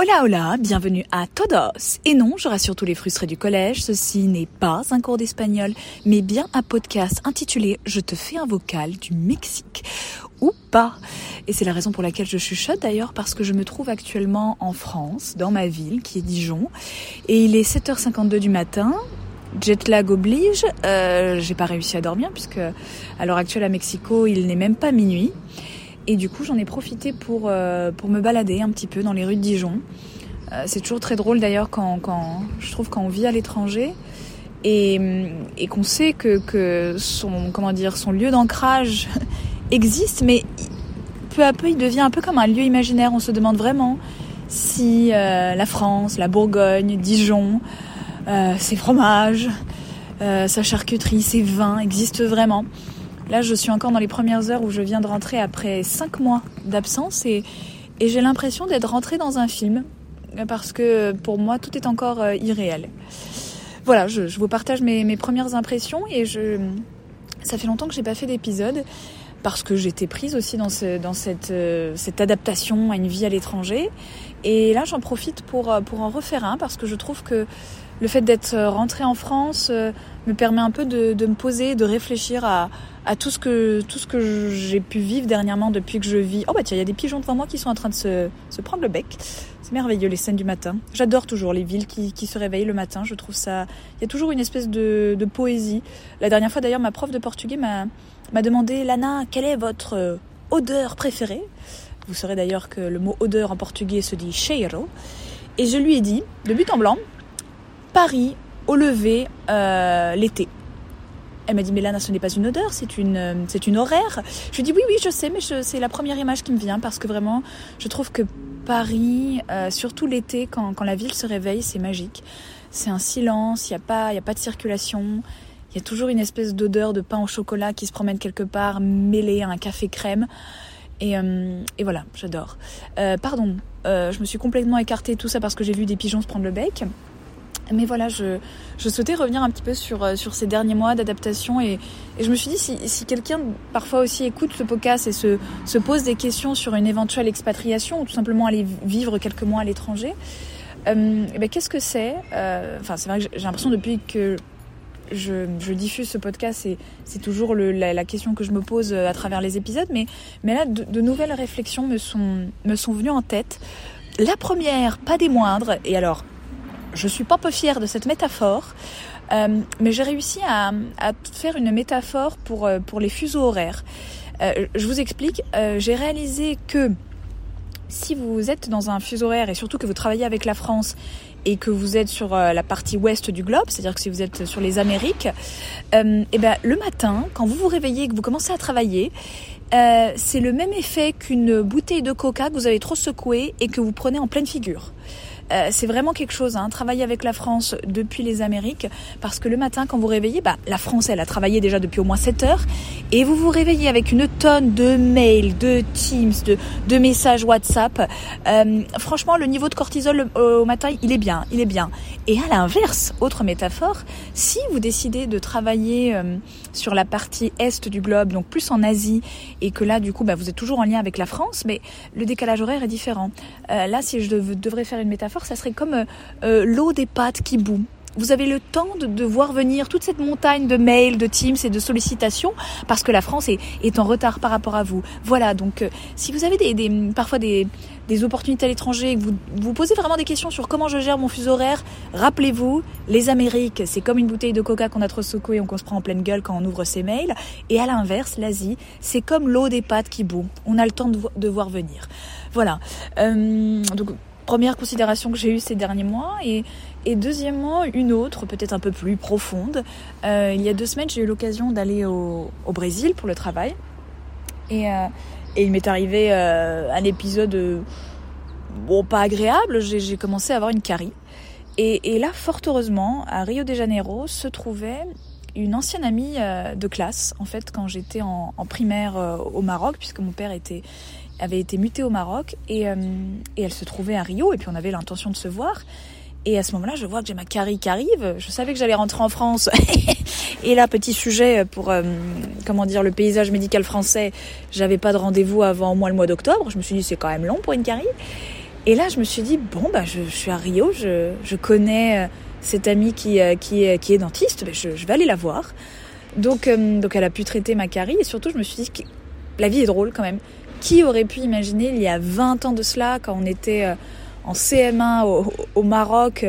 Hola hola, bienvenue à Todos. Et non, je rassure tous les frustrés du collège, ceci n'est pas un cours d'espagnol, mais bien un podcast intitulé Je te fais un vocal du Mexique. Ou pas. Et c'est la raison pour laquelle je chuchote d'ailleurs, parce que je me trouve actuellement en France, dans ma ville, qui est Dijon. Et il est 7h52 du matin, Jet lag oblige, euh, j'ai pas réussi à dormir puisque à l'heure actuelle à Mexico il n'est même pas minuit. Et du coup, j'en ai profité pour, euh, pour me balader un petit peu dans les rues de Dijon. Euh, c'est toujours très drôle d'ailleurs quand, quand, je trouve quand on vit à l'étranger et, et qu'on sait que, que son, comment dire, son lieu d'ancrage existe, mais peu à peu il devient un peu comme un lieu imaginaire. On se demande vraiment si euh, la France, la Bourgogne, Dijon, ses fromages, sa charcuterie, ses vins existent vraiment. Là, je suis encore dans les premières heures où je viens de rentrer après cinq mois d'absence et, et j'ai l'impression d'être rentrée dans un film parce que pour moi, tout est encore euh, irréel. Voilà, je, je vous partage mes, mes, premières impressions et je, ça fait longtemps que j'ai pas fait d'épisode parce que j'étais prise aussi dans, ce, dans cette, euh, cette adaptation à une vie à l'étranger. Et là, j'en profite pour, euh, pour en refaire un parce que je trouve que le fait d'être rentrée en France euh, me permet un peu de, de me poser, de réfléchir à, à tout ce que tout ce que j'ai pu vivre dernièrement depuis que je vis. Oh bah tiens, il y a des pigeons devant moi qui sont en train de se, se prendre le bec. C'est merveilleux les scènes du matin. J'adore toujours les villes qui, qui, se réveillent le matin. Je trouve ça. Il y a toujours une espèce de, de poésie. La dernière fois d'ailleurs, ma prof de portugais m'a m'a demandé Lana, quelle est votre odeur préférée? Vous saurez d'ailleurs que le mot odeur en portugais se dit cheiro. Et je lui ai dit, de but en blanc, Paris au lever euh, l'été. Elle m'a dit, mais Lana, ce n'est pas une odeur, c'est une, c'est une horaire. Je lui ai dit, oui, oui, je sais, mais c'est la première image qui me vient parce que vraiment, je trouve que Paris, euh, surtout l'été, quand, quand, la ville se réveille, c'est magique. C'est un silence, il n'y a, pas, y a pas de circulation. Il y a toujours une espèce d'odeur de pain au chocolat qui se promène quelque part, mêlée à un café crème. Et, euh, et voilà, j'adore. Euh, pardon, je me suis complètement écartée tout ça parce que j'ai vu des pigeons se prendre le bec. Mais voilà, je, souhaitais revenir un petit peu sur, sur ces derniers mois d'adaptation et, et, je me suis dit si, quelqu'un parfois aussi écoute ce podcast et se, se pose des questions sur une éventuelle expatriation ou tout simplement aller vivre quelques mois à l'étranger, euh, ben, qu'est-ce que c'est euh, Enfin, c'est vrai que j'ai l'impression depuis que je, diffuse ce podcast, c'est toujours la, question que je me pose à travers les épisodes, mais, là, de, nouvelles réflexions me sont venues en tête. La première, pas des moindres, et alors je suis pas peu fière de cette métaphore, euh, mais j'ai réussi à, faire une métaphore pour, euh, pour les fuseaux horaires. Euh, je vous explique, j'ai réalisé que si vous êtes dans un fuseau horaire et surtout que vous travaillez avec la France et que vous êtes sur la partie ouest du globe, c'est-à-dire que si vous êtes sur les Amériques, euh, et ben le matin, quand vous vous réveillez et que vous commencez à travailler, c'est le même effet qu'une bouteille de coca que vous avez trop secouée et que vous prenez en pleine figure. Euh, c'est vraiment quelque chose, hein, travailler avec la France depuis les Amériques, parce que le matin, quand vous réveillez, bah, la France, elle a travaillé déjà depuis au moins 7 heures, et vous vous réveillez avec une tonne de mails, de Teams, de, de messages WhatsApp. Euh, franchement, le niveau de cortisol au matin, il est bien, il est bien. Et à l'inverse, autre métaphore, si vous décidez de travailler euh, sur la partie est du globe, donc plus en Asie, et que là, du coup, bah, vous êtes toujours en lien avec la France, mais le décalage horaire est différent. Euh, là, si je dev devrais faire une métaphore, ça serait comme euh, l'eau des pâtes qui bout. Vous avez le temps de, voir venir toute cette montagne de mails, de Teams et de sollicitations parce que la France est, en retard par rapport à vous. Voilà, donc euh, si vous avez des, parfois des, opportunités à l'étranger vous vous posez vraiment des questions sur comment je gère mon fuseau horaire, rappelez-vous, les Amériques, c'est comme une bouteille de coca qu'on a trop secouée et qu'on se prend en pleine gueule quand on ouvre ses mails. Et à l'inverse, l'Asie, c'est comme l'eau des pâtes qui bout. On a le temps de, voir venir. Voilà. Euh, donc première considération que j'ai eue ces derniers mois et, et deuxièmement une autre peut-être un peu plus profonde. Euh, il y a deux semaines j'ai eu l'occasion d'aller au, au, Brésil pour le travail. Et, euh, et il m'est arrivé euh, un épisode bon pas agréable. J'ai commencé à avoir une carie. Et, et, là fort heureusement à Rio de Janeiro se trouvait une ancienne amie euh, de classe en fait quand j'étais en, en, primaire euh, au Maroc puisque mon père était avait été mutée au Maroc et, euh, et, elle se trouvait à Rio et puis on avait l'intention de se voir. Et à ce moment-là, je vois que j'ai ma carie qui arrive. Je savais que j'allais rentrer en France. et là, petit sujet pour, euh, comment dire, le paysage médical français. J'avais pas de rendez-vous avant au moins le mois d'octobre. Je me suis dit, c'est quand même long pour une carie. Et là, je me suis dit, bon, bah, je, suis à Rio, je, je connais cette amie qui, euh, qui, est, qui est dentiste, bah, je, je, vais aller la voir. Donc, euh, donc, elle a pu traiter ma carie et surtout, je me suis dit que la vie est drôle quand même. Qui aurait pu imaginer il y a 20 ans de cela, quand on était en CM1 au, au Maroc,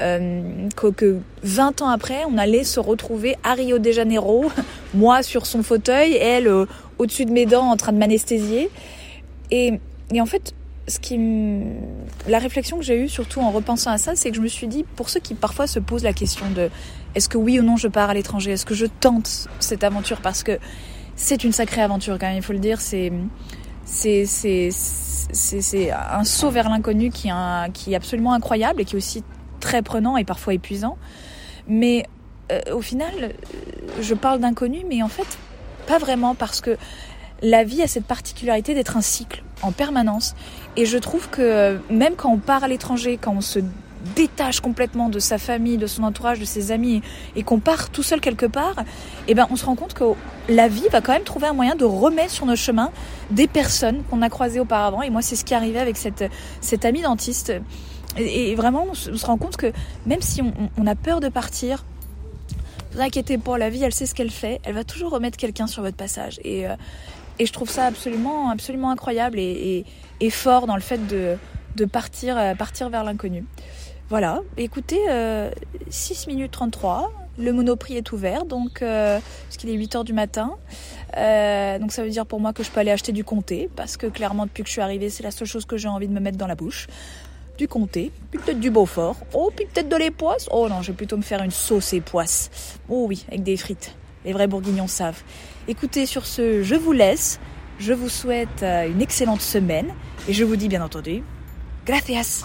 euh, que, que, 20 ans après, on allait se retrouver à Rio de Janeiro, moi sur son fauteuil, elle au-dessus de mes dents en train de m'anesthésier. Et, et en fait, ce qui la réflexion que j'ai eue, surtout en repensant à ça, c'est que je me suis dit, pour ceux qui parfois se posent la question de est-ce que oui ou non je pars à l'étranger, est-ce que je tente cette aventure, parce que c'est une sacrée aventure quand même, il faut le dire, c'est c'est c'est un saut vers l'inconnu qui, qui est absolument incroyable et qui est aussi très prenant et parfois épuisant. Mais euh, au final, je parle d'inconnu, mais en fait, pas vraiment parce que la vie a cette particularité d'être un cycle en permanence. Et je trouve que même quand on part à l'étranger, quand on se détache complètement de sa famille, de son entourage, de ses amis, et qu'on part tout seul quelque part, eh ben on se rend compte que la vie va quand même trouver un moyen de remettre sur nos chemins des personnes qu'on a croisées auparavant. Et moi, c'est ce qui est arrivé avec cette, cette amie dentiste. Et, vraiment, on se, rend compte que même si on, a peur de partir, vous inquiétez pas, la vie, elle sait ce qu'elle fait. Elle va toujours remettre quelqu'un sur votre passage. Et, euh, et je trouve ça absolument, absolument incroyable et, fort dans le fait de, partir, euh, partir vers l'inconnu. Voilà, écoutez, 6 euh, minutes 33, le monoprix est ouvert, donc euh, parce qu'il est 8 heures du matin. donc ça veut dire pour moi que je peux aller acheter du comté, parce que clairement depuis que je suis arrivée, c'est la seule chose que j'ai envie de me mettre dans la bouche. Du comté, puis peut-être du Beaufort, oh, puis peut-être de l'époisse. Oh non, je vais plutôt me faire une sauce époisse. Oh oui, avec des frites. Les vrais bourguignons savent. Écoutez, sur ce, je vous laisse. Je vous souhaite euh, une excellente semaine et je vous dis bien entendu, gracias.